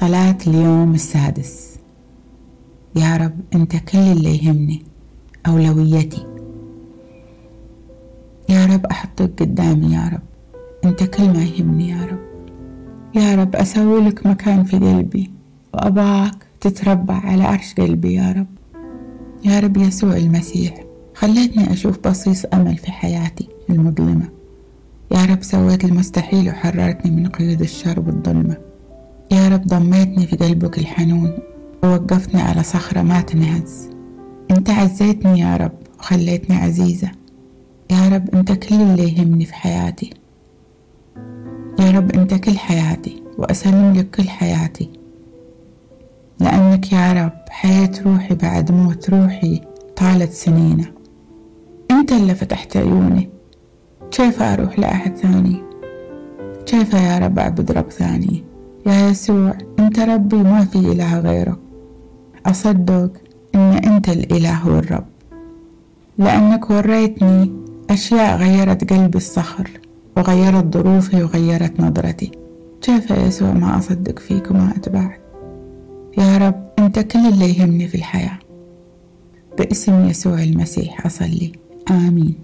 صلاة اليوم السادس. يا رب أنت كل اللي يهمني أولويتي. يا رب أحطك قدامي يا رب. أنت كل ما يهمني يا رب. يا رب أسوي لك مكان في قلبي وأبغاك تتربع على عرش قلبي يا رب. يا رب يسوع المسيح خليتني أشوف بصيص أمل في حياتي المظلمة. يا رب سويت المستحيل وحررتني من قيود الشر والظلمة. يا رب ضميتني في قلبك الحنون ووقفتني على صخرة ما تنهز. انت عزيتني يا رب وخليتني عزيزة. يا رب انت كل اللي يهمني في حياتي. يا رب انت كل حياتي وأسلم لك كل حياتي. لأنك يا رب حياة روحي بعد موت روحي طالت سنينة. انت اللي فتحت عيوني. كيف أروح لأحد ثاني؟ كيف يا رب أعبد رب ثاني؟ يا يسوع أنت ربي ما في إله غيرك. أصدق أن أنت الإله والرب. لأنك وريتني أشياء غيرت قلبي الصخر وغيرت ظروفي وغيرت نظرتي. كيف يا يسوع ما أصدق فيك وما أتبعك؟ يا رب أنت كل اللي يهمني في الحياة. باسم يسوع المسيح أصلي. آمين.